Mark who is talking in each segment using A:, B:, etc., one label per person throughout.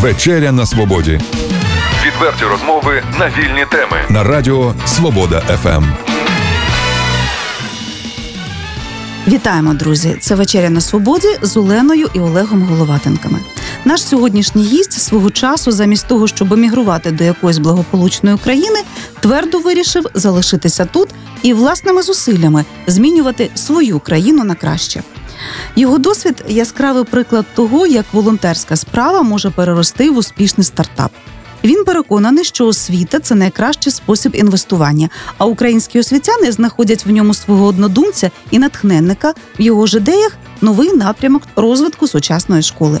A: Вечеря на свободі.
B: Відверті розмови на вільні теми.
A: На радіо Свобода ФМ.
C: Вітаємо, друзі! Це вечеря на свободі з Оленою і Олегом Головатенками. Наш сьогоднішній гість свого часу, замість того, щоб емігрувати до якоїсь благополучної країни, твердо вирішив залишитися тут і власними зусиллями змінювати свою країну на краще. Його досвід яскравий приклад того, як волонтерська справа може перерости в успішний стартап. Він переконаний, що освіта це найкращий спосіб інвестування, а українські освітяни знаходять в ньому свого однодумця і натхненника в його ж ідеях новий напрямок розвитку сучасної школи.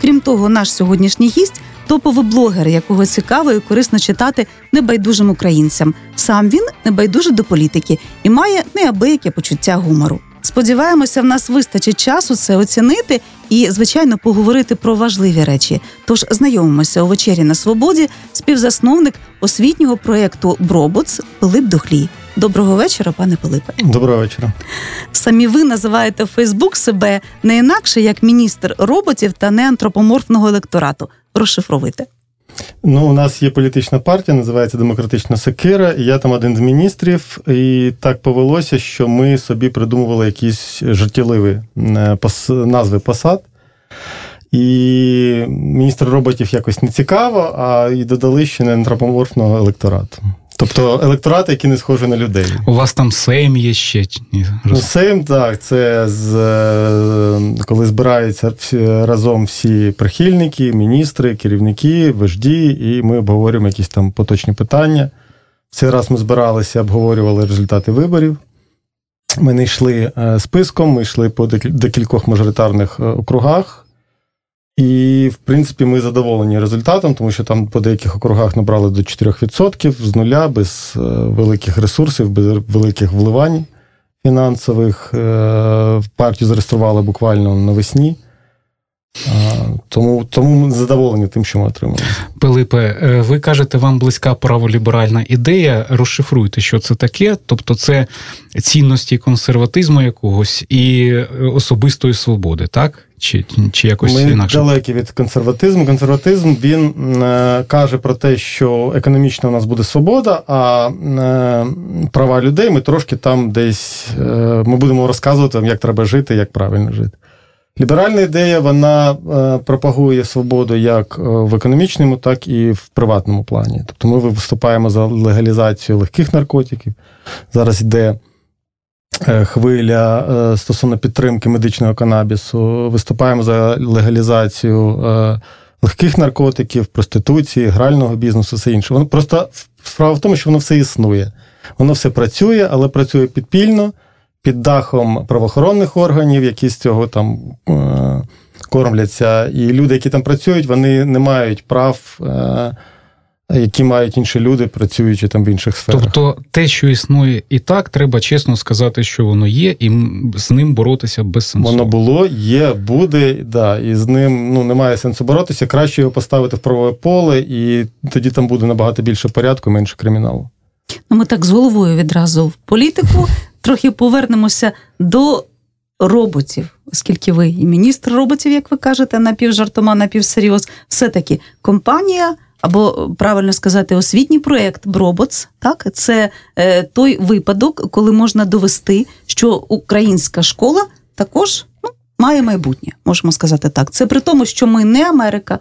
C: Крім того, наш сьогоднішній гість топовий блогер, якого цікаво і корисно читати небайдужим українцям. Сам він небайдужий до політики і має неабияке почуття гумору. Сподіваємося, в нас вистачить часу це оцінити і, звичайно, поговорити про важливі речі. Тож знайомимося у вечері на свободі, співзасновник освітнього проєкту Бробоц Пилип Духлій. Доброго вечора, пане Пилипе.
D: Доброго вечора.
C: Самі ви називаєте Фейсбук себе не інакше як міністр роботів та неантропоморфного електорату. Розшифровуйте.
D: Ну, у нас є політична партія, називається Демократична Секира. Я там один з міністрів, і так повелося, що ми собі придумували якісь життєливі е, назви посад. І міністр роботів якось не цікаво, а і додали ще не антропоморфного електорату. Тобто електорати, які не схожі на людей.
E: У вас там Сейм є ще?
D: Ну, Сейм, так, це з е, коли збираються разом всі прихильники, міністри, керівники, вожді, і ми обговорюємо якісь там поточні питання. Цей раз ми збиралися, обговорювали результати виборів. Ми не йшли е, списком, ми йшли по декількох мажоритарних е, округах. І, в принципі, ми задоволені результатом, тому що там по деяких округах набрали до 4% з нуля, без е, великих ресурсів, без великих вливань фінансових. Е, партію зареєстрували буквально навесні. Тому тому ми задоволені тим, що ми отримали.
E: Пилипе, е, ви кажете, вам близька праволіберальна ідея. Розшифруйте, що це таке. Тобто, це цінності консерватизму якогось і особистої свободи, так? Чи чи якось
D: Ми
E: інакше?
D: далекі від консерватизму. Консерватизм він е, каже про те, що економічно у нас буде свобода, а е, права людей ми трошки там десь е, ми будемо розказувати, як треба жити, як правильно жити. Ліберальна ідея вона е, пропагує свободу як е, в економічному, так і в приватному плані. Тобто ми виступаємо за легалізацію легких наркотиків. Зараз йде е, хвиля стосовно підтримки медичного канабісу. Виступаємо за легалізацію легких наркотиків, проституції, грального бізнесу, все інше. Воно просто справа в тому, що воно все існує. Воно все працює, але працює підпільно під дахом правоохоронних органів, які з цього там е, кормляться. І люди, які там працюють, вони не мають прав. Е, які мають інші люди, працюючи там в інших сферах.
E: Тобто те, що існує і так, треба чесно сказати, що воно є, і з ним боротися без сенсу.
D: Воно було, є, буде, да, і з ним ну, немає сенсу боротися. Краще його поставити в правове поле, і тоді там буде набагато більше порядку, менше криміналу.
C: Ну, Ми так з головою відразу в політику трохи повернемося до роботів, оскільки ви і міністр роботів, як ви кажете, напівжартома, напівсерйоз, все-таки компанія. Або правильно сказати, освітній проєкт Броботс, так це е, той випадок, коли можна довести, що українська школа також має майбутнє, можемо сказати так. Це при тому, що ми не Америка,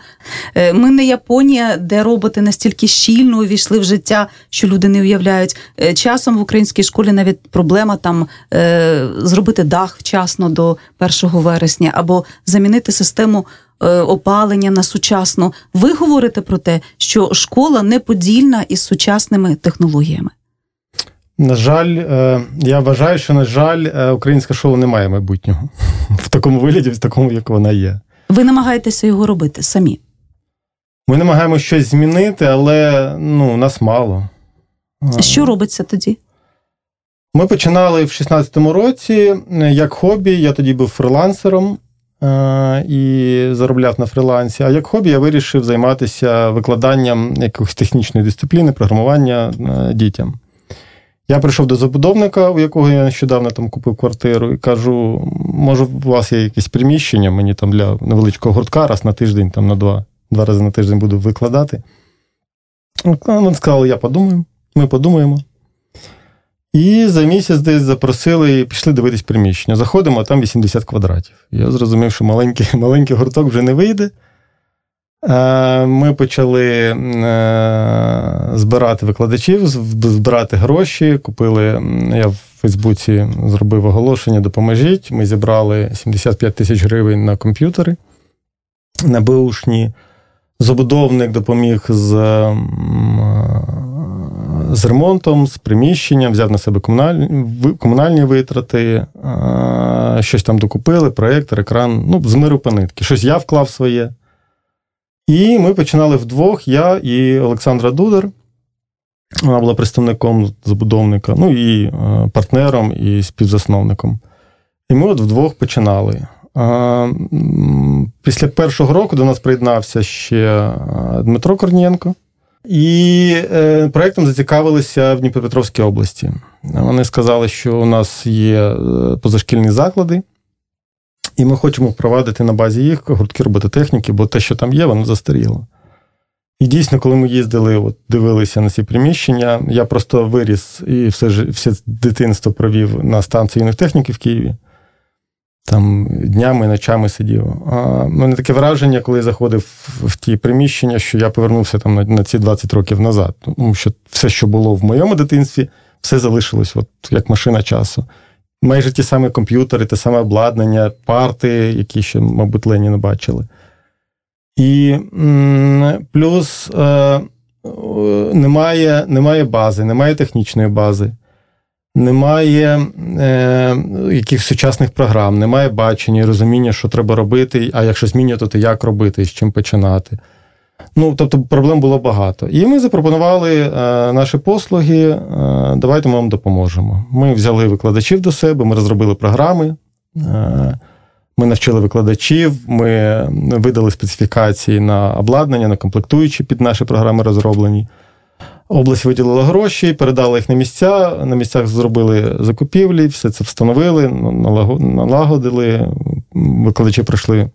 C: е, ми не Японія, де роботи настільки щільно увійшли в життя, що люди не уявляють. Е, часом в українській школі навіть проблема там е, зробити дах вчасно до 1 вересня або замінити систему. Опалення на сучасну. Ви говорите про те, що школа не подільна із сучасними технологіями.
D: На жаль, е, я вважаю, що, на жаль, е, українська школа не має майбутнього в такому вигляді, в такому, як вона є.
C: Ви намагаєтеся його робити самі?
D: Ми намагаємося щось змінити, але ну, нас мало.
C: Що робиться тоді?
D: Ми починали в 16-му році як хобі. Я тоді був фрилансером е, і заробляв на фрилансі. А як хобі я вирішив займатися викладанням якоїсь технічної дисципліни, програмування дітям. Я прийшов до забудовника, у якого я нещодавно там купив квартиру, і кажу: може, у вас є якесь приміщення, мені там для невеличкого гуртка раз на тиждень, там на два два рази на тиждень буду викладати. Вони сказали, я подумаю, ми подумаємо. І за місяць десь запросили і пішли дивитись приміщення. Заходимо, а там 80 квадратів. Я зрозумів, що маленький маленький гурток вже не вийде. Е, ми почали е, збирати викладачів, збирати гроші. Купили, я в Фейсбуці зробив оголошення, допоможіть. Ми зібрали 75 тисяч гривень на комп'ютери на Бушні. Забудовник допоміг з з ремонтом, з приміщенням, взяв на себе комунальні комунальні витрати, щось там докупили, проєктор, екран, ну, з миру по нитки. Щось я вклав своє. І ми починали вдвох, я і Олександра Дудар. Вона була представником забудовника, ну і партнером, і співзасновником. І ми от вдвох починали. Після першого року до нас приєднався ще Дмитро Корнієнко. І е, проєктом зацікавилися в Дніпропетровській області. Вони сказали, що у нас є е, позашкільні заклади, і ми хочемо впровадити на базі їх гуртки робототехніки, бо те, що там є, воно застаріло. І дійсно, коли ми їздили, от, дивилися на ці приміщення, я просто виріс і все все дитинство провів на станції юних техніки в Києві там днями, ночами сидів. А мене таке враження, коли я заходив в ті приміщення, що я повернувся там на, на ці 20 років назад. Тому що все, що було в моєму дитинстві, все залишилось, от як машина часу. Майже ті самі комп'ютери, те саме обладнання, парти, які ще, мабуть, Лені не бачили. І плюс е, немає, немає бази, немає технічної бази немає е, якихось сучасних програм, немає бачення розуміння, що треба робити, а якщо змінювати, то як робити і з чим починати. Ну, тобто, проблем було багато. І ми запропонували е, наші послуги. Е, давайте ми вам допоможемо. Ми взяли викладачів до себе, ми розробили програми. Е, ми навчили викладачів, ми видали специфікації на обладнання, на комплектуючі під наші програми розроблені. Область виділила гроші, передала їх на місця. На місцях зробили закупівлі, все це встановили, налагодили. Викладачі пройшли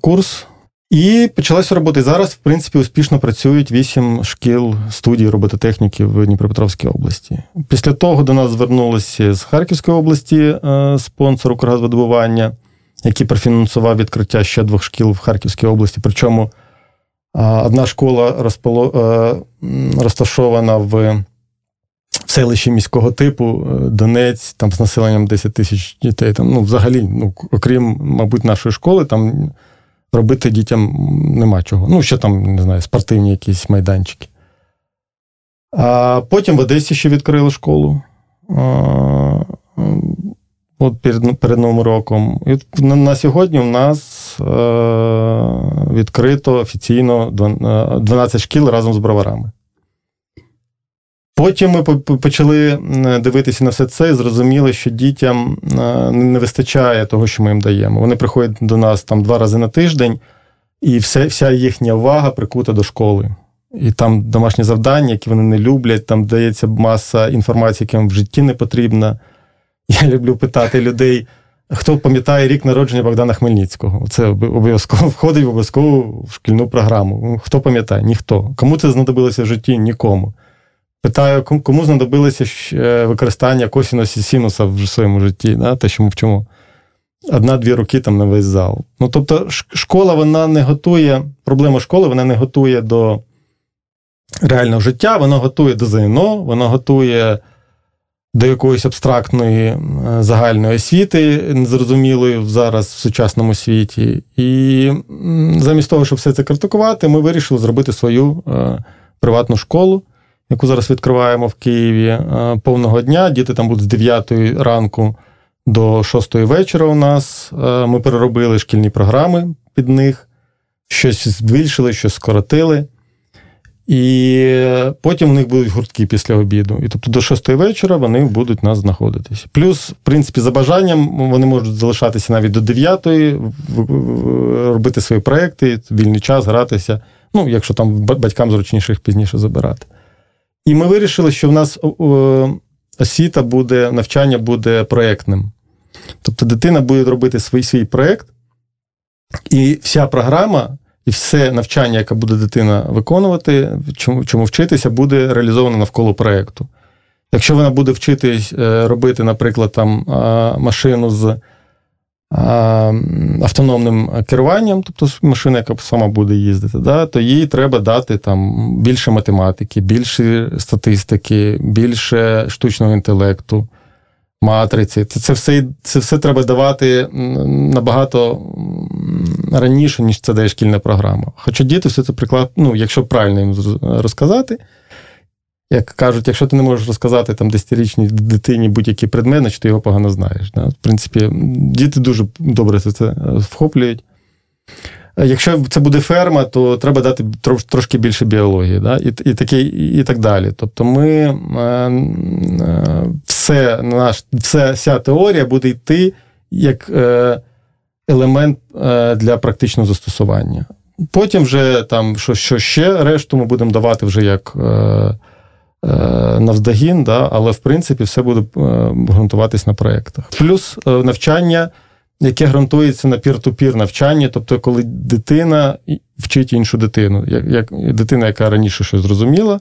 D: курс. І почалася робота. Зараз, в принципі, успішно працюють вісім шкіл студій робототехніки в Дніпропетровській області. Після того до нас звернулися з Харківської області е, спонсор Укргазвидобування, який профінансував відкриття ще двох шкіл в Харківській області. Причому Одна школа розполо... Е, розташована в селищі міського типу е, Донець, там з населенням 10 тисяч дітей. Там, ну, Взагалі, ну, окрім, мабуть, нашої школи, там робити дітям нема чого. Ну, ще там, не знаю, спортивні якісь майданчики. А потім в Одесі ще відкрили школу от перед перед Новим роком. І на, на сьогодні у нас е, відкрито офіційно 12 шкіл разом з броварами. Потім ми почали дивитися на все це і зрозуміли, що дітям е, не вистачає того, що ми їм даємо. Вони приходять до нас там два рази на тиждень, і все, вся їхня увага прикута до школи. І там домашні завдання, які вони не люблять, там дається маса інформації, яка їм в житті не потрібна. Я люблю питати людей, хто пам'ятає рік народження Богдана Хмельницького. Це обов'язково входить в обов'язкову шкільну програму. Хто пам'ятає? Ніхто. Кому це знадобилося в житті? Нікому. Питаю, кому знадобилося е, використання косінусу синуса в своєму житті, да? те, що ми вчимо. Одна-дві роки там на весь зал. Ну, тобто, школа вона не готує, проблема школи вона не готує до реального життя, вона готує до ЗНО, вона готує до якоїсь абстрактної загальної освіти, незрозумілої зараз в сучасному світі. І замість того, щоб все це критикувати, ми вирішили зробити свою е, приватну школу, яку зараз відкриваємо в Києві е, повного дня. Діти там будуть з 9 ранку до 6 вечора. У нас ми переробили шкільні програми під них, щось збільшили, щось скоротили. І потім у них будуть гуртки після обіду. І тобто до шостої вечора вони будуть нас знаходитись. Плюс, в принципі, за бажанням вони можуть залишатися навіть до дев'ятої, робити свої проекти, вільний час, гратися. Ну, якщо там батькам зручніше їх пізніше забирати. І ми вирішили, що в нас освіта буде, навчання буде проєктним. Тобто дитина буде робити свій свій проєкт, І вся програма і все навчання, яке буде дитина виконувати, чому чому вчитися, буде реалізовано навколо проєкту. Якщо вона буде вчитись е, робити, наприклад, там машину з автономним керуванням, тобто машина, яка сама буде їздити, да, то їй треба дати там більше математики, більше статистики, більше штучного інтелекту, матриці. Це все це все треба давати набагато раніше, ніж це дає шкільна програма. Хоча діти все це приклад, ну, якщо правильно їм розказати. Як кажуть, якщо ти не можеш розказати там десятирічній дитині будь-який предмет, значить ти його погано знаєш. Да? В принципі, діти дуже добре це е, вхоплюють. Якщо це буде ферма, то треба дати трошки більше біології, да? і і, таке, і так далі. Тобто, ми е, е, все, наш, все, вся теорія буде йти як елемент для практичного застосування. Потім вже там, що що ще решту ми будемо давати вже як. Е, навздогін, да, але в принципі все буде е, ґрунтуватись на проєктах. Плюс е, навчання, яке ґрунтується на пір-ту-пір навчання, тобто, коли дитина вчить іншу дитину, як, як дитина, яка раніше щось зрозуміла.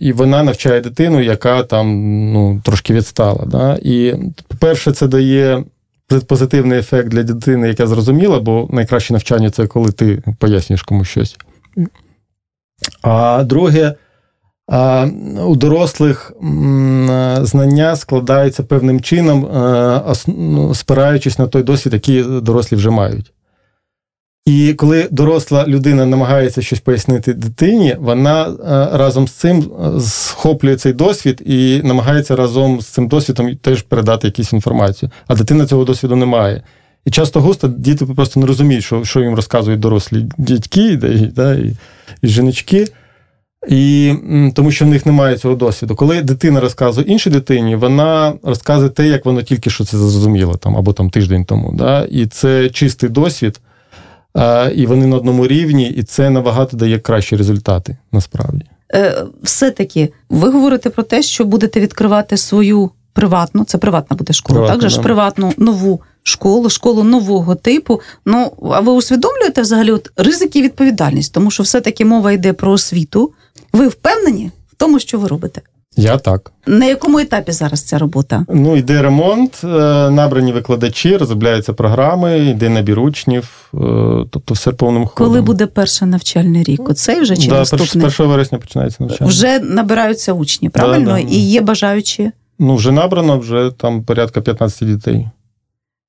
D: І вона навчає дитину, яка там ну, трошки відстала. Да? І, по-перше, це дає позитивний ефект для дитини, яка зрозуміла, бо найкраще навчання це коли ти пояснюєш комусь щось. А друге, у дорослих знання складаються певним чином, ну, спираючись на той досвід, який дорослі вже мають. І коли доросла людина намагається щось пояснити дитині, вона разом з цим схоплює цей досвід і намагається разом з цим досвідом теж передати якусь інформацію. А дитина цього досвіду не має. І часто густо діти просто не розуміють, що що їм розказують дорослі дядьки да, і, да, і, і жіночки. І тому що в них немає цього досвіду. Коли дитина розказує іншій дитині, вона розказує те, як воно тільки що це зрозуміло, там, або там тиждень тому. Да? І це чистий досвід, а, і вони на одному рівні, і це набагато дає кращі результати насправді.
C: Е, Все-таки ви говорите про те, що будете відкривати свою приватну, це приватна буде школа, Приватна, так же ж приватну нову школу, школу нового типу. Ну а ви усвідомлюєте взагалі от ризики і відповідальність, тому що все-таки мова йде про освіту. Ви впевнені в тому, що ви робите?
D: Я так.
C: На якому етапі зараз ця робота?
D: Ну, йде ремонт, е, набрані викладачі, розробляються програми, йде набір учнів, е, тобто все повним ходом.
C: Коли буде перший навчальний рік? Оцей вже чи
D: да,
C: наступний?
D: З 1 вересня починається навчання.
C: Вже набираються учні, правильно? Да, да. І є бажаючі?
D: Ну, вже набрано, вже там порядка 15 дітей.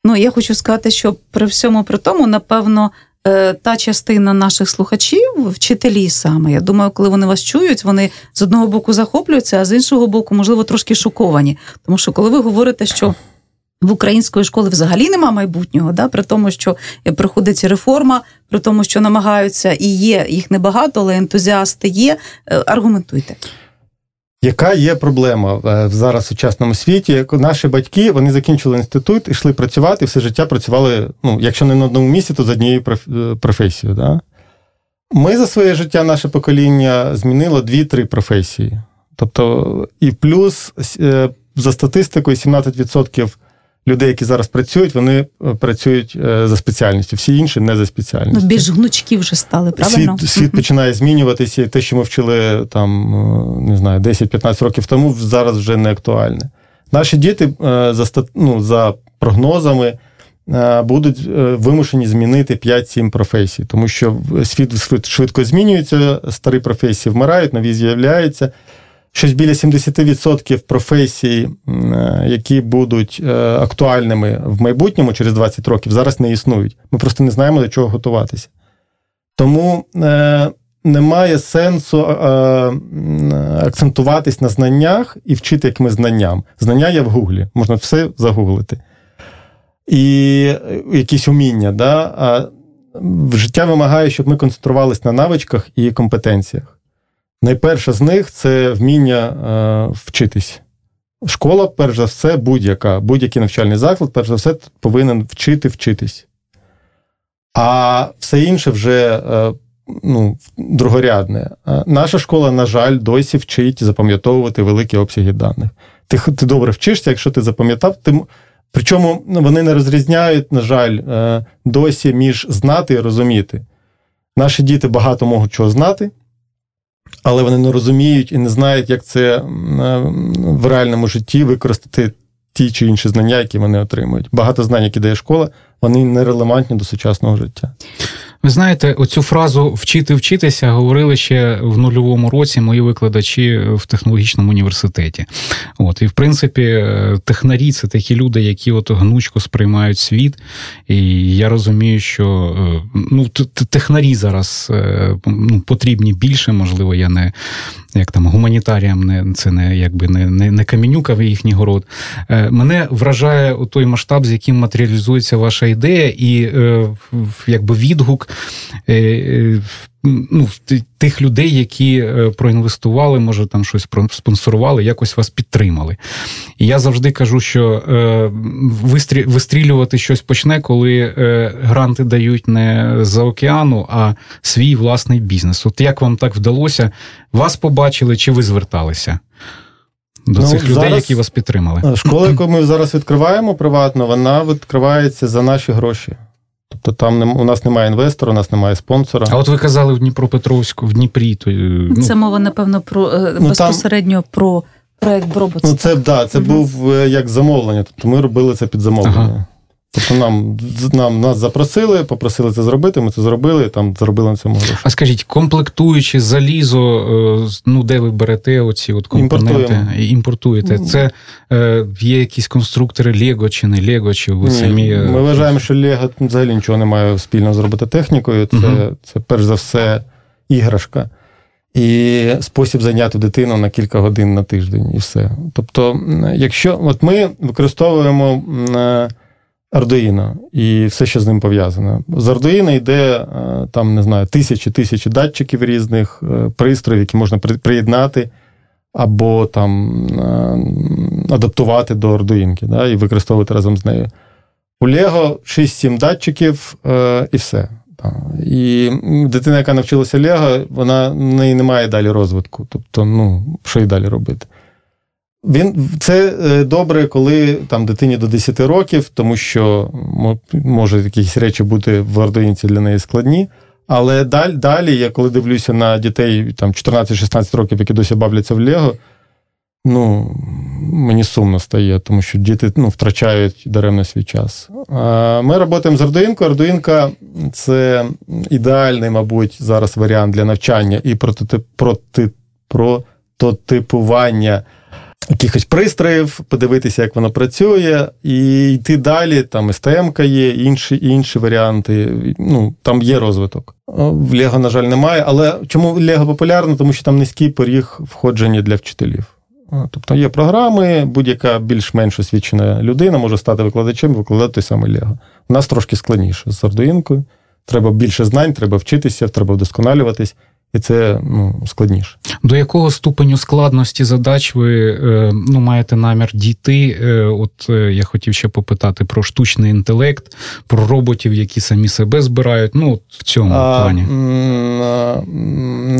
C: Ну, я хочу сказати, що при всьому при тому, напевно, е, та частина наших слухачів, вчителі саме. Я думаю, коли вони вас чують, вони з одного боку захоплюються, а з іншого боку, можливо, трошки шоковані. Тому що, коли ви говорите, що в української школи взагалі нема майбутнього, да, при тому, що приходить реформа, при тому, що намагаються і є їх небагато, але ентузіасти є. Е, аргументуйте.
D: Яка є проблема в зараз в сучасному світі? Наші батьки вони закінчили інститут, йшли працювати, все життя працювали, ну, якщо не на одному місці, то за однією е, професією. Да? Ми за своє життя, наше покоління змінило дві-три професії. Тобто, і плюс е, за статистикою 17% людей, які зараз працюють, вони е, працюють е, за спеціальністю. Всі інші не за спеціальністю.
C: Ну, більш гнучкі вже стали, правильно?
D: Світ, світ починає змінюватися, і те, що ми вчили там, е, не знаю, 10-15 років тому, зараз вже не актуальне. Наші діти за ну, за прогнозами. Будуть вимушені змінити 5-7 професій, тому що світ швидко змінюється, старі професії вмирають, нові з'являються щось біля 70% професій, е, які будуть е, актуальними в майбутньому через 20 років, зараз не існують. Ми просто не знаємо, до чого готуватися. Тому е, немає сенсу акцентуватись на знаннях і вчити якимось знанням. Знання є в Гуглі, можна все загуглити. І якісь уміння. Да? А Життя вимагає, щоб ми концентрувалися на навичках і компетенціях. Найперше з них це вміння е, вчитись. Школа, перш за все, будь-яка, будь-який навчальний заклад, перш за все, повинен вчити вчитись. А все інше вже е, ну, другорядне. Е, наша школа, на жаль, досі вчить запам'ятовувати великі обсяги даних. Ти ти добре вчишся, якщо ти запам'ятав, ти Причому ну, вони не розрізняють, на жаль, е, досі між знати і розуміти. Наші діти багато можуть чого знати, але вони не розуміють і не знають, як це в реальному житті використати ті чи інші знання, які вони отримують. Багато знань, які дає школа, вони не релевантні до сучасного життя.
E: Ви знаєте, оцю фразу вчити вчитися говорили ще в нульовому році мої викладачі в технологічному університеті. От і в принципі, технарі це такі люди, які от гнучко сприймають світ. І я розумію, що е, ну технарі зараз е, ну, потрібні більше, можливо, я не як там гуманітаріям, не це не якби не не, не камінюка в їхній город. Е, Мене вражає той масштаб, з яким матеріалізується ваша ідея, і е, якби відгук. Ну, тих людей, які е, проінвестували, може там щось спонсорували, якось вас підтримали. І я завжди кажу, що е, вистрі, вистрілювати щось почне, коли е, гранти дають не за океану, а свій власний бізнес. От як вам так вдалося? Вас побачили чи ви зверталися? До ну, цих людей, зараз, які вас підтримали.
D: Школа, яку ми зараз відкриваємо приватно, вона відкривається за наші гроші. Тобто там у нас немає інвестора, у нас немає спонсора.
E: А от ви казали в Дніпропетровську, в Дніпрі. То...
C: Ну, Це мова, напевно, про е, ну, безпосередньо там... про проект Бробот.
D: Ну, це да, це угу. був е, як замовлення. Тобто ми робили це під замовлення. Ага. Тобто нам нам нас запросили, попросили це зробити. Ми це зробили, там заробили на цьому гроші.
E: А скажіть, комплектуючи залізо, е, ну де ви берете оці от компоненти імпортуєте? Це е, є якісь конструктори Лего чи не Лего, чи ви Ні, самі
D: е, ми вважаємо, що Лего взагалі нічого не має спільного з робототехнікою. Це, угу. це перш за все іграшка. І спосіб зайняти дитину на кілька годин на тиждень, і все. Тобто, якщо от ми використовуємо Arduino і все, що з ним пов'язано. З Arduino йде е, там, не знаю, тисячі тисячі датчиків різних е, пристроїв, які можна приєднати або там е, адаптувати до Arduino да, і використовувати разом з нею. У Lego 6-7 датчиків і все. І дитина, яка навчилася Лего, вона в неї немає далі розвитку. Тобто, ну, що й далі робити? Він це е, добре, коли там дитині до 10 років, тому що може якісь речі бути в Ардуїнці для неї складні. Але далі, далі, я коли дивлюся на дітей там 14-16 років, які досі бавляться в Лего, ну мені сумно стає, тому що діти ну, втрачають даремно свій час. Ми працюємо з Ардуїнкою. Ардуїнка це ідеальний, мабуть, зараз варіант для навчання і прототип, проти, прототипування якихось пристроїв, подивитися, як воно працює, і йти далі. Там СТМ є, інші інші варіанти. Ну, Там є розвиток. В Лего, на жаль, немає. Але чому Лего популярно? Тому що там низький поріг входження для вчителів. Тобто є програми, будь-яка більш-менш освічена людина може стати викладачем і викладати той самий Лего. У нас трошки складніше з Ардуїнкою. Треба більше знань, треба вчитися, треба вдосконалюватись і це ну, складніше.
E: До якого ступеню складності задач ви е, ну, маєте намір дійти? Е, от е, я хотів ще попитати про штучний інтелект, про роботів, які самі себе збирають. Ну, в цьому а, плані.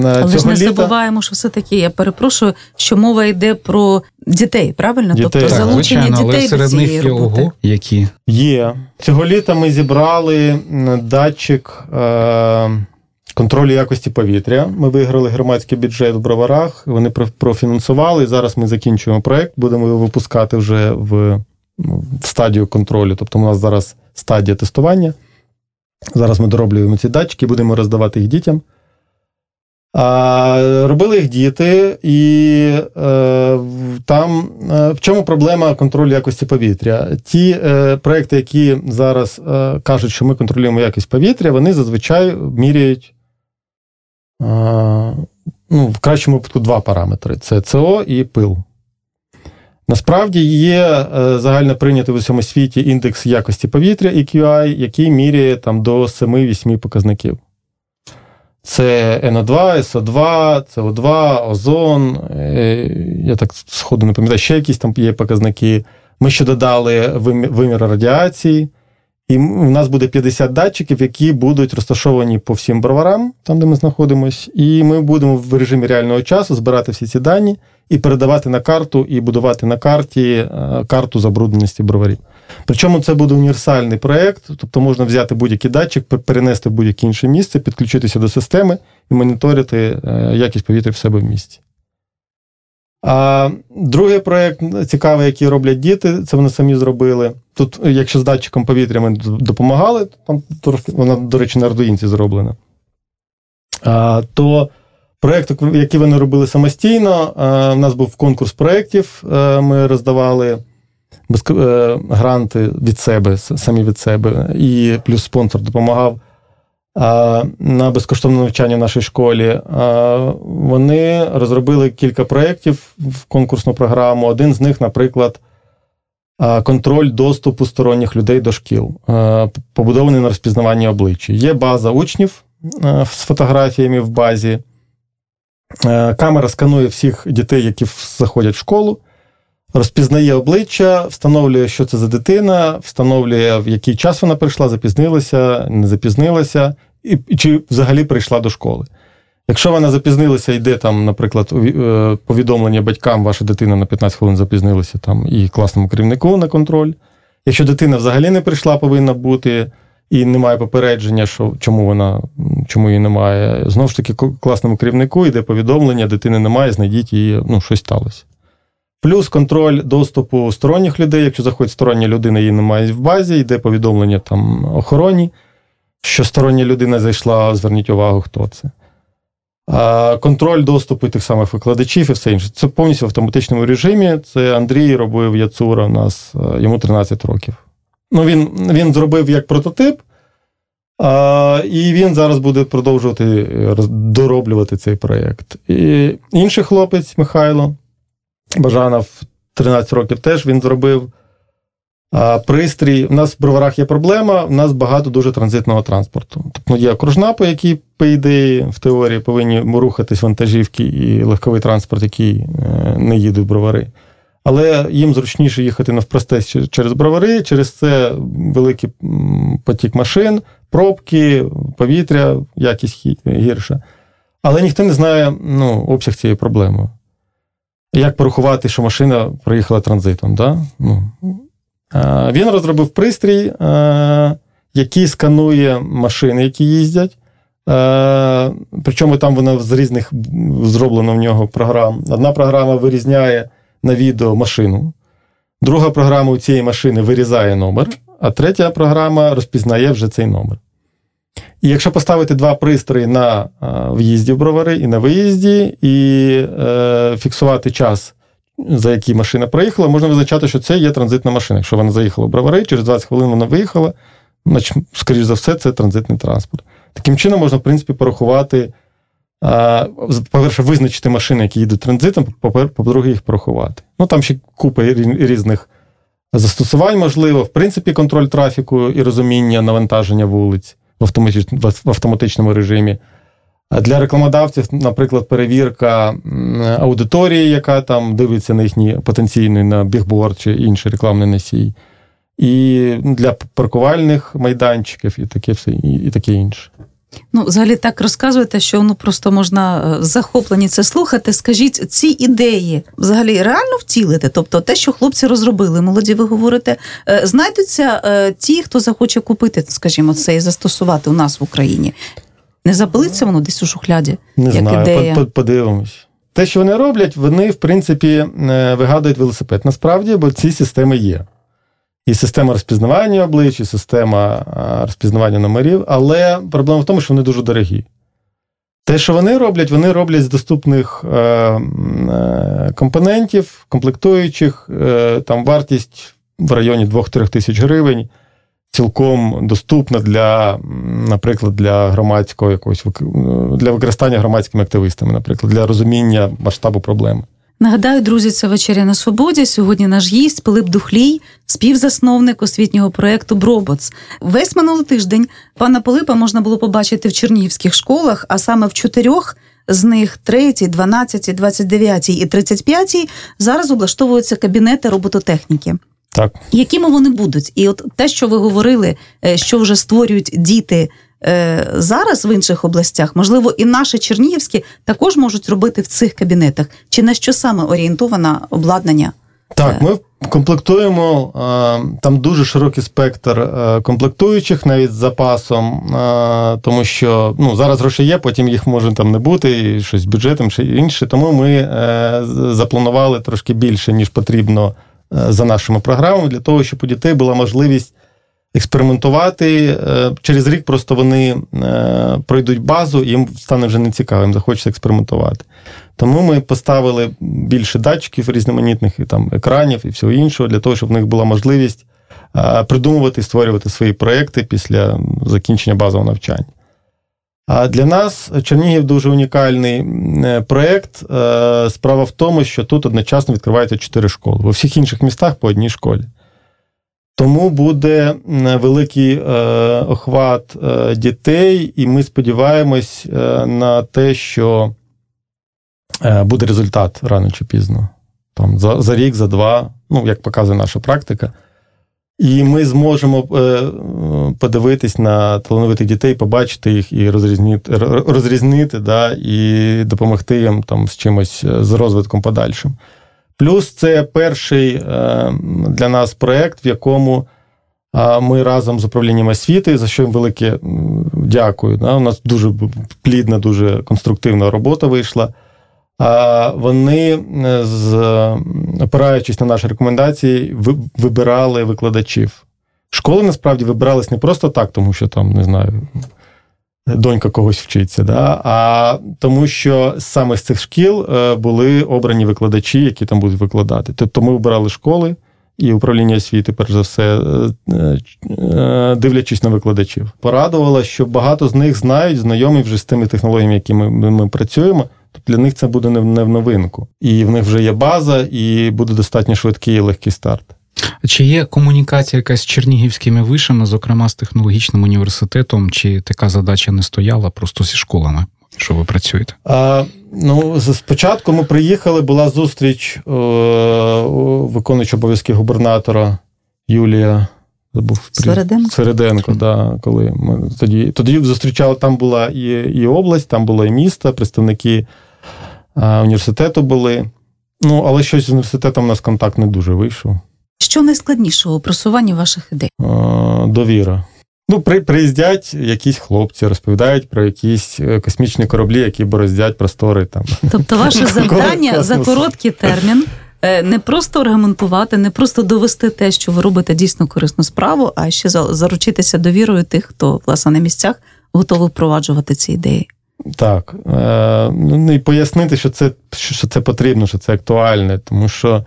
C: Але ж не літа... забуваємо, що все таки, я перепрошую, що мова йде про дітей, правильно?
D: Дітей.
C: Тобто залучення
E: звичайно,
C: дітей
E: але серед
C: до
E: них є
C: роботи.
E: ого, які
D: є цього літа. Ми зібрали датчик. Е- контролю якості повітря. Ми виграли громадський бюджет в броварах. Вони профінансували. Зараз ми закінчуємо проект, будемо його випускати вже в, в стадію контролю. Тобто, у нас зараз стадія тестування. Зараз ми дороблюємо ці датчики, будемо роздавати їх дітям. А, Робили їх діти, і е, там е, в чому проблема контролю якості повітря? Ті е, проекти, які зараз е, кажуть, що ми контролюємо якість повітря, вони зазвичай міряють ну, в кращому випадку два параметри: це СО і пил. Насправді є е, загально прийнятий в усьому світі індекс якості повітря EQI, який міряє там до 7-8 показників. Це NO2, SO2, CO2, озон. Е, я так сходу не пам'ятаю, ще якісь там є показники. Ми ще додали вимір радіації. І у нас буде 50 датчиків, які будуть розташовані по всім броварам, там де ми знаходимося, і ми будемо в режимі реального часу збирати всі ці дані і передавати на карту, і будувати на карті е, карту забрудненості броварів. Причому це буде універсальний проєкт, тобто можна взяти будь-який датчик, перенести в будь-яке інше місце, підключитися до системи і моніторити е, якість повітря в себе в місті. А другий проєкт цікавий, який роблять діти, це вони самі зробили. Тут, якщо з датчиком повітря ми допомагали, там трошки, вона, до речі, на ардуїнці зроблена, а, то проєкт, який вони робили самостійно, а, у нас був конкурс проєктів, ми роздавали е, гранти від себе, самі від себе, і плюс спонсор допомагав на безкоштовне навчання в нашій школі. Вони розробили кілька проєктів в конкурсну програму. Один з них, наприклад, контроль доступу сторонніх людей до шкіл, побудований на розпізнаванні обличчя. Є база учнів з фотографіями в базі. Камера сканує всіх дітей, які заходять в школу розпізнає обличчя, встановлює, що це за дитина, встановлює, в який час вона прийшла, запізнилася, не запізнилася, і, чи взагалі прийшла до школи. Якщо вона запізнилася, йде там, наприклад, е, повідомлення батькам, ваша дитина на 15 хвилин запізнилася там і класному керівнику на контроль. Якщо дитина взагалі не прийшла, повинна бути і немає попередження, що чому вона чому її немає. Знову ж таки, класному керівнику йде повідомлення, дитини немає, знайдіть її, ну, щось сталося. Плюс контроль доступу сторонніх людей. Якщо заходить стороння людина, її немає в базі, йде повідомлення там охороні, що стороння людина зайшла, зверніть увагу, хто це. Контроль доступу тих самих викладачів і все інше. Це повністю в автоматичному режимі. Це Андрій робив Яцура у нас, е, йому 13 років. Ну, Він він зробив як прототип, і він зараз буде продовжувати е, дороблювати цей проєкт. Інший хлопець Михайло. Бажанов 13 років теж він зробив а, пристрій. У нас в броварах є проблема, у нас багато дуже транзитного транспорту. Тобто є окружна, по якій, по ідеї, в теорії повинні рухатись вантажівки і легковий транспорт, який е, не їде в бровари. Але їм зручніше їхати навпросте через бровари, через це великий потік машин, пробки, повітря, якість гірша. Але ніхто не знає ну, обсяг цієї проблеми. Як порахувати, що машина проїхала транзитом? Да? Ну. Він розробив пристрій, який сканує машини, які їздять. Причому там вона з різних зроблено в нього програм. Одна програма вирізняє на відео машину, друга програма у цієї машини вирізає номер, а третя програма розпізнає вже цей номер. І якщо поставити два пристрої на в'їзді в бровари і на виїзді, і е, фіксувати час, за який машина проїхала, можна визначати, що це є транзитна машина. Якщо вона заїхала в бровари, через 20 хвилин вона виїхала, значить, скоріш за все, це транзитний транспорт. Таким чином, можна, в принципі, порахувати, е, по-перше, визначити машини, які їдуть транзитом, по-друге, їх порахувати. Ну, там ще купа різних застосувань, можливо, в принципі, контроль трафіку і розуміння навантаження вулиць в автоматичному режимі. Для рекламодавців, наприклад, перевірка аудиторії, яка там дивиться на їхній потенційний на бігборд чи інший рекламний носій, і для паркувальних майданчиків, і таке все, і таке інше.
C: Ну, взагалі так розказуєте, що ну просто можна е, захоплені це слухати. Скажіть, ці ідеї взагалі реально втілити? Тобто, те, що хлопці розробили, молоді, ви говорите, е, знайдуться е, ті, хто захоче купити, скажімо, це і застосувати у нас в Україні. Не запалиться воно десь у шухляді?
D: Не
C: як
D: знаю,
C: ідея?
D: подивимось. Те, що вони роблять, вони в принципі вигадують велосипед. Насправді, бо ці системи є і система розпізнавання облич, і система розпізнавання номерів, але проблема в тому, що вони дуже дорогі. Те, що вони роблять, вони роблять з доступних е, е, компонентів, комплектуючих, е, там вартість в районі 2-3 тисяч гривень, цілком доступна для, наприклад, для громадського якогось для використання громадськими активистами, наприклад, для розуміння масштабу проблеми.
C: Нагадаю, друзі, це вечеря на свободі. Сьогодні наш гість Пилип Духлій, співзасновник освітнього проєкту Бробоц. Весь минулий тиждень пана Пилипа можна було побачити в чернігівських школах, а саме в чотирьох. З них 3, 12, 29 і 35 зараз облаштовуються кабінети робототехніки.
D: Так,
C: якими вони будуть, і от те, що ви говорили, е, що вже створюють діти зараз в інших областях, можливо, і наші чернігівські також можуть робити в цих кабінетах. Чи на що саме орієнтоване обладнання?
D: Так, ми комплектуємо там дуже широкий спектр е, комплектуючих, навіть з запасом, тому що ну, зараз гроші є, потім їх може там не бути, і щось з бюджетом чи інше. Тому ми е, запланували трошки більше, ніж потрібно е, за нашими програмами, для того, щоб у дітей була можливість експериментувати. Через рік просто вони пройдуть базу, їм стане вже нецікавим, захочеться експериментувати. Тому ми поставили більше датчиків різноманітних і там екранів і всього іншого, для того, щоб в них була можливість придумувати і створювати свої проекти після закінчення базового навчання. А для нас Чернігів дуже унікальний е, проєкт. Е, справа в тому, що тут одночасно відкриваються чотири школи. У всіх інших містах по одній школі. Тому буде великий е, охват дітей, і ми сподіваємось на те, що Е, буде результат рано чи пізно. Там За за рік, за два, ну, як показує наша практика. І ми зможемо е, подивитись на талановитих дітей, побачити їх і розрізнити, розрізнити да, і допомогти їм там з чимось е, з розвитком подальшим. Плюс це перший для нас проєкт, в якому ми разом з управлінням освіти, за що їм велике дякую. У нас дуже плідна, дуже конструктивна робота вийшла вони, е, опираючись на наші рекомендації, вибирали викладачів. Школи насправді вибирались не просто так, тому що там, не знаю, донька когось вчиться, да? а тому, що саме з цих шкіл е, були обрані викладачі, які там будуть викладати. Тобто ми вибирали школи. І управління освіти, перш за все, е, дивлячись на викладачів, порадувало, що багато з них знають, знайомі вже з тими технологіями, якими ми, ми працюємо. Тобто для них це буде не в новинку. І в них вже є база, і буде достатньо швидкий і легкий старт.
E: Чи є комунікація якась з чернігівськими вишами, зокрема з технологічним університетом, чи така задача не стояла просто зі школами? Що ви працюєте?
D: А, Ну, спочатку ми приїхали, була зустріч е, виконуючого обов'язки губернатора Юлія
C: забув Середенко,
D: Середенко, да, коли ми тоді тоді зустрічали, там була і і область, там було і місто, представники а, університету були. Ну, але щось з університетом у нас контакт не дуже вийшов.
C: Що найскладнішого у просуванні ваших ідей?
D: Довіра. Ну, при, приїздять якісь хлопці, розповідають про якісь е, космічні кораблі, які бороздять простори там.
C: Тобто, ваше завдання за короткий термін Е, не просто аргументувати, не просто довести те, що ви робите дійсно корисну справу, а ще заручитися довірою тих, хто власне на місцях готовий впроваджувати ці ідеї.
D: Так. Е, ну і пояснити, що це що це потрібно, що це актуальне, тому що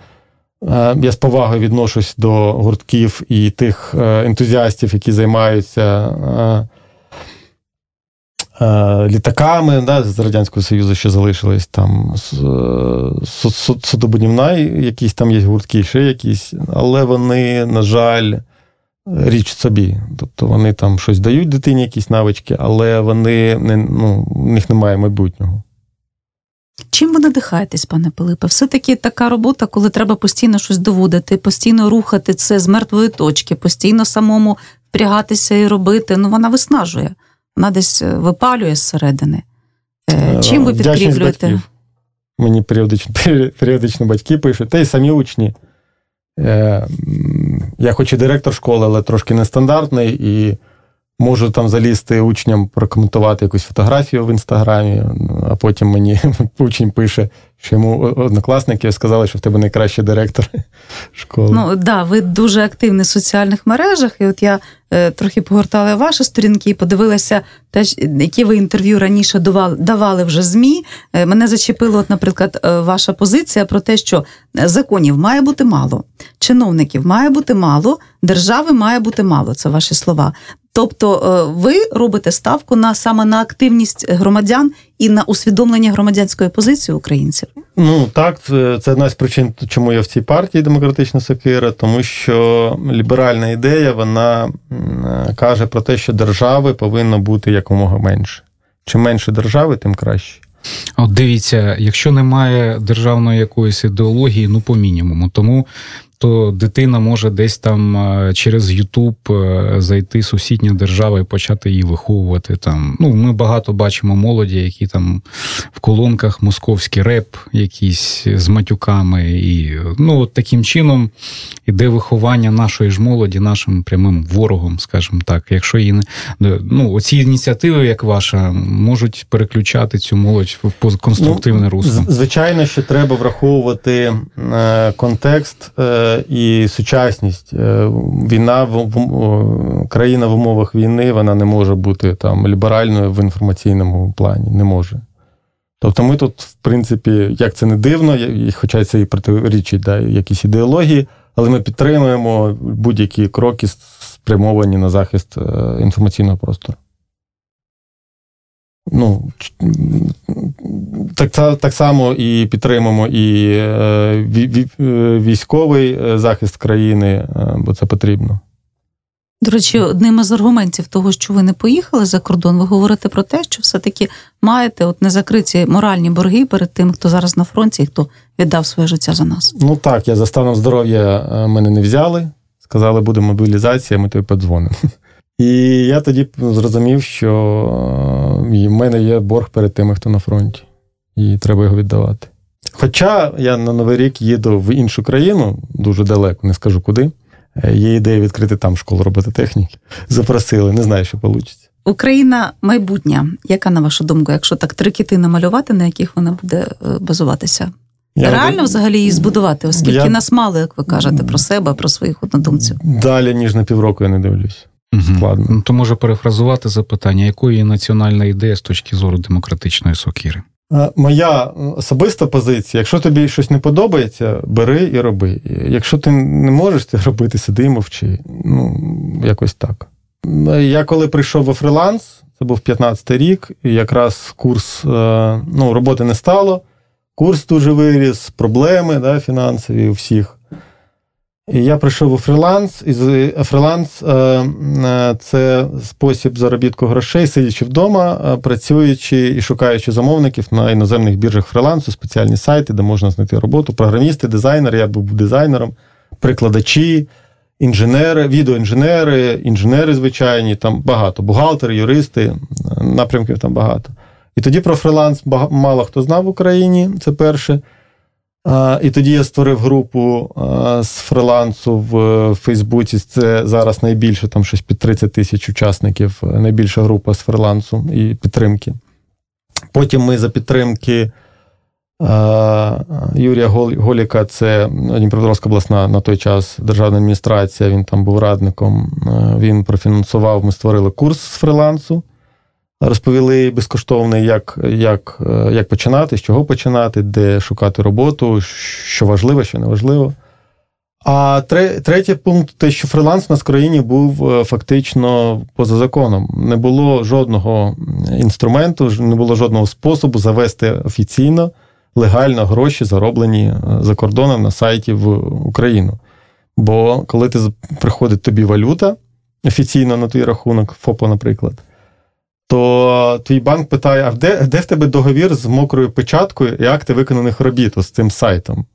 D: я з повагою відношусь до гуртків і тих ентузіастів, які займаються Е, літаками да, з Радянського Союзу, що залишились там е, судобудівна, якісь там є гуртки, ще якісь, але вони, на жаль, річ собі. Тобто вони там щось дають дитині, якісь навички, але вони не, ну, в них немає майбутнього.
C: Чим ви надихаєтесь, пане Пилипе? Все-таки така робота, коли треба постійно щось доводити, постійно рухати це з мертвої точки, постійно самому впрягатися і робити, ну вона виснажує вона десь е, випалює зсередини. Е, чим ви підкріплюєте?
D: Мені періодично періодично батьки пишуть, та й самі учні. Е, я хоч і директор школи, але трошки нестандартний, і можу там залізти учням, прокоментувати якусь фотографію в інстаграмі, а потім мені учень пише, що йому однокласники сказали, що в тебе найкращий директор школи.
C: Ну так, да, ви дуже активні в соціальних мережах, і от я е, трохи погортала ваші сторінки і подивилася, те, які ви інтерв'ю раніше давали, давали вже ЗМІ. Е, мене зачепило, от, наприклад, е, ваша позиція про те, що законів має бути мало, чиновників має бути мало, держави має бути мало. Це ваші слова. Тобто е, ви робите ставку на саме на активність громадян і на усвідомлення громадянської позиції українців?
D: Ну так, це, це одна з причин, чому я в цій партії демократична сокира, тому що ліберальна ідея вона каже про те, що держави повинно бути якомога менше. Чим менше держави, тим краще.
E: От дивіться, якщо немає державної якоїсь ідеології, ну по мінімуму. Тому то дитина може десь там е, через Ютуб е, зайти сусідня держава і почати її виховувати. Там ну ми багато бачимо молоді, які там в колонках московський реп, якісь з матюками, і ну от таким чином іде виховання нашої ж молоді, нашим прямим ворогом, скажімо так. Якщо її не ну оці ініціативи, як ваша, можуть переключати цю молодь в конструктивне
D: Ну,
E: русло.
D: Звичайно, що треба враховувати е, контекст е, і сучасність. Е, Війна в, в країна в умовах війни вона не може бути там ліберальною в інформаційному плані. Не може. Тобто ми тут, в принципі, як це не дивно, хоча це і протирічить да, якісь ідеології, але ми підтримуємо будь-які кроки спрямовані на захист е, інформаційного простору. Ну, так, так само і підтримуємо і е, е, військовий е, захист країни, бо це потрібно.
C: До речі, одним із аргументів того, що ви не поїхали за кордон, ви говорите про те, що все-таки маєте от незакриті моральні борги перед тим, хто зараз на фронті і хто віддав своє життя за нас.
D: Ну так, я за станом здоров'я мене не взяли. Сказали, буде мобілізація, ми тобі подзвонимо. І я тоді зрозумів, що в мене є борг перед тими, хто на фронті, і треба його віддавати. Хоча я на Новий рік їду в іншу країну, дуже далеко, не скажу куди. Е, Є ідея відкрити там школу робототехніки. Запросили, не знаю, що вийде.
C: Україна майбутня. Яка на вашу думку, якщо так три кити намалювати, на яких вона буде е, базуватися? Реально взагалі її збудувати, оскільки
D: Я-
C: нас мало, як ви кажете, про себе, про своїх однодумців.
D: Далі, ніж на півроку, я не дивлюсь.
E: Мгм.
D: Складно.
E: Ну, То може перефразувати запитання, якою є національна ідея з точки зору демократичної сокіри?
D: Е, Моя особиста позиція: якщо тобі щось не подобається, бери і роби. Якщо ти не можеш це робити, сиди і мовчи. Ну, якось так. Е, Я коли прийшов во фриланс, це був 15-й рік, і якраз курс, е, ну, роботи не стало, курс дуже виріс, проблеми да, фінансові у всіх. Я прийшов у фриланс, і фриланс е, е, це спосіб заробітку грошей, сидячи вдома, е, працюючи і шукаючи замовників на іноземних біржах фрилансу, спеціальні сайти, де можна знайти роботу. Програмісти, дизайнери, я був дизайнером, прикладачі, інженери, відеоінженери, інженери звичайні, там багато, бухгалтери, юристи, напрямків там багато. І тоді про фриланс бага- мало хто знав в Україні, це перше. І тоді я створив групу з фрилансу в е, Фейсбуці. Це зараз найбільше, там щось під 30 тисяч учасників, е, найбільша група з фрилансу і підтримки. Потім ми за підтримки Юрія Голіка, це Дніпропетровська обласна на той час державна адміністрація, він там був радником. е, Він профінансував, ми створили курс з фрилансу. Розповіли безкоштовний, як, як, е, як починати, з чого починати, де шукати роботу, що важливо, що не важливо. А тре- третій пункт те, що фриланс у нас країні був е, фактично поза законом. Не було жодного інструменту, не було жодного способу завести офіційно легально гроші, зароблені е, за кордоном на сайті в Україну. Бо коли ти приходить тобі валюта офіційно на твій рахунок, ФОПа, наприклад, то твій банк питає: а де, де в тебе договір з мокрою печаткою і акти виконаних робіт з цим сайтом?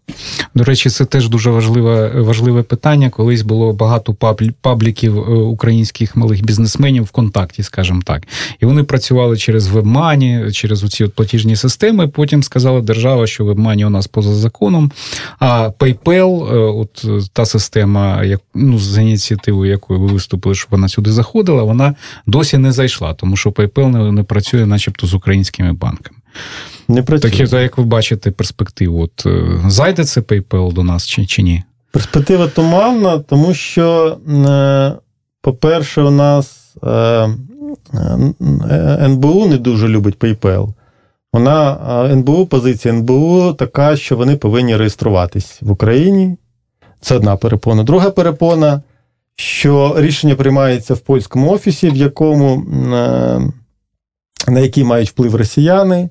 E: До речі, це теж дуже важливе, важливе питання. Колись було багато паблі- пабліків е, українських малих бізнесменів в контакті, скажімо так. І вони працювали через вебмані, через оці от платіжні системи. Потім сказала держава, що вебмані у нас поза законом. А PayPal, е, от е, та система, як ну з ініціативою, якою ви виступили, щоб вона сюди заходила, вона досі не зайшла, тому що PayPal не, не працює, начебто, з українськими банками.
D: Не працює.
E: Так, як- як ви бачите перспективу, от е, зайде це PayPal до нас чи, чи ні?
D: Перспектива туманна, тому що, е, по-перше, у нас е, НБУ не дуже любить PayPal. Вона НБУ, позиція НБУ така, що вони повинні реєструватись в Україні. Це одна перепона. Друга перепона, що рішення приймається в польському офісі, в якому, на який мають вплив росіяни.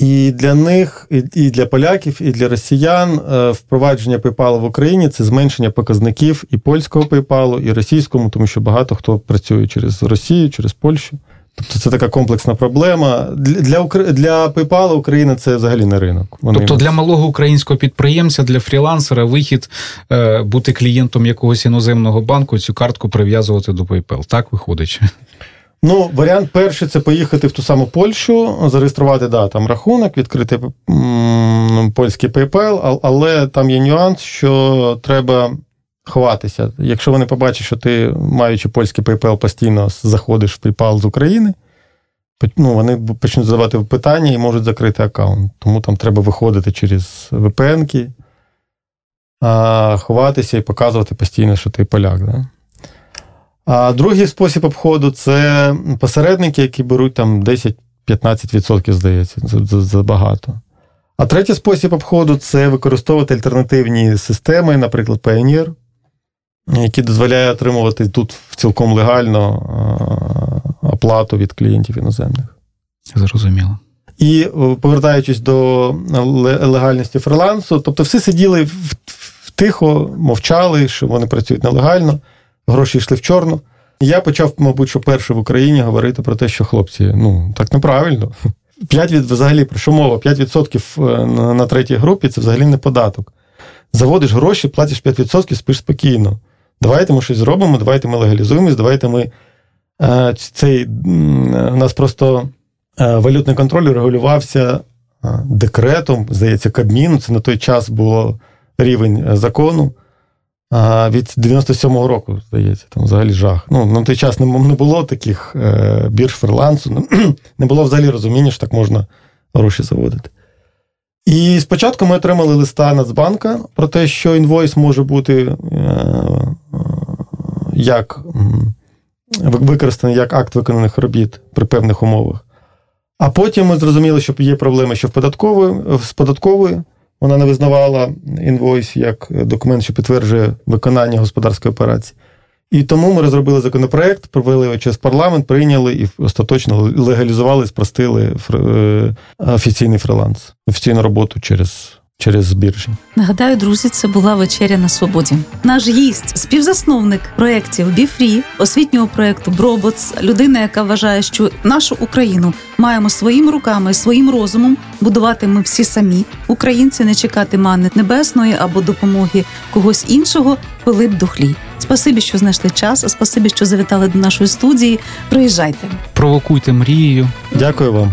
D: І для них, і- для поляків, і для росіян е, впровадження PayPal в Україні це зменшення показників і польського PayPal, і російському, тому що багато хто працює через Росію, через Польщу. Тобто це така комплексна проблема. Для для, для PayPal Україна це взагалі не ринок.
E: Вони тобто для малого українського підприємця, для фрілансера вихід е, бути клієнтом якогось іноземного банку, цю картку прив'язувати до PayPal. Так виходить?
D: Ну, варіант перший це поїхати в ту саму Польщу, зареєструвати да, там рахунок, відкрити м, польський PayPal, але там є нюанс, що треба ховатися. Якщо вони побачать, що ти, маючи польський PayPal, постійно заходиш в PayPal з України, ну, вони почнуть задавати питання і можуть закрити аккаунт. Тому там треба виходити через VPN-ки, ховатися і показувати постійно, що ти поляк. Да? А другий спосіб обходу це посередники, які беруть там 10-15%, здається, забагато. А третій спосіб обходу це використовувати альтернативні системи, наприклад, Pioneer, які дозволяють отримувати тут цілком легально оплату від клієнтів іноземних.
E: Зрозуміло.
D: І повертаючись до легальності фрилансу, тобто всі сиділи тихо, мовчали, що вони працюють нелегально гроші йшли в чорну. Я почав, мабуть, що перший в Україні говорити про те, що хлопці, ну так неправильно. 5 від взагалі про що мова? 5% е, на, на третій групі це взагалі не податок. Заводиш гроші, платиш 5%, спиш спокійно. Давайте ми щось зробимо, давайте ми легалізуємось, давайте ми. Е, цей, У нас просто е, валютний контроль регулювався декретом, здається, Кабміну. Це на той час було рівень закону від 97-го року, здається, там взагалі жах. Ну, На той час не було таких е, бірж фрилансу, не було взагалі розуміння, що так можна гроші заводити. І спочатку ми отримали листа Нацбанка про те, що інвойс може бути е, як використаний як акт виконаних робіт при певних умовах. А потім ми зрозуміли, що є проблеми, що в податкової, з податковою вона не визнавала інвойс як документ, що підтверджує виконання господарської операції. І тому ми розробили законопроект, провели його через парламент, прийняли і остаточно легалізували, спростили е, офіційний фриланс, офіційну роботу через через біржі.
C: Нагадаю, друзі, це була вечеря на свободі. Наш гість, співзасновник проєктів Біфрі, освітнього проєкту Броботс, людина, яка вважає, що нашу Україну маємо своїми руками, своїм розумом будувати ми всі самі. Українці не чекати мани небесної або допомоги когось іншого. Пилип Духлій. Спасибі, що знайшли час. Спасибі, що завітали до нашої студії. Приїжджайте,
E: провокуйте мрією.
D: Дякую вам.